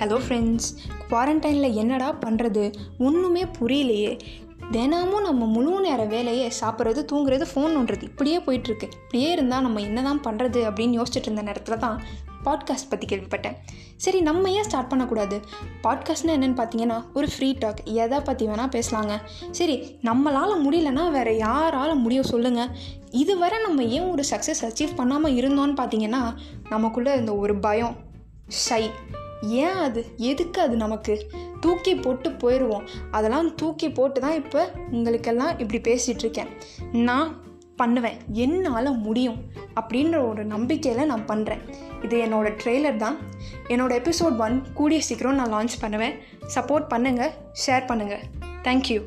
Hello friends குவாரண்டைனில் என்னடா பண்ணுறது ஒன்றுமே புரியலையே. தினமும் நம்ம முழு நேர வேலையை சாப்பிட்றது தூங்குறது ஃபோன் நோண்டுறது இப்படியே போயிட்டுருக்கு. இப்படியே இருந்தால் நம்ம என்ன தான் பண்ணுறது அப்படின்னு யோசிச்சுட்டு இருந்த நேரத்தில் தான் பாட்காஸ்ட் பற்றி கேள்விப்பட்டேன். சரி நம்ம ஏன் ஸ்டார்ட் பண்ணக்கூடாது? பாட்காஸ்ட்னா என்னென்னு பார்த்தீங்கன்னா ஒரு ஃப்ரீ டாக் எதை பற்றி வேணால் பேசலாங்க. சரி நம்மளால் முடியலன்னா வேறு யாரால் முடியும் சொல்லுங்கள் இதுவரை நம்ம ஏன் ஒரு சக்ஸஸ் அச்சீவ் பண்ணாமல் இருந்தோன்னு பார்த்தீங்கன்னா நமக்குள்ளே இந்த ஒரு பயம் ஷை ஏன் அது? எதுக்கு அது நமக்கு? தூக்கி போட்டு போயிடுவோம் அதெல்லாம் தூக்கி போட்டு தான் இப்போ உங்களுக்கெல்லாம் இப்படி பேசிகிட்டு இருக்கேன். நான் பண்ணுவேன். என்னால் முடியும் அப்படின்ற ஒரு நம்பிக்கையில் நான் பண்ணுறேன் இது என்னோடய ட்ரெய்லர் தான். என்னோடய எபிசோட் ஒன் கூடிய சீக்கிரம் நான் லான்ச் பண்ணுவேன். சப்போர்ட் பண்ணுங்கள் ஷேர் பண்ணுங்கள் தேங்க்யூ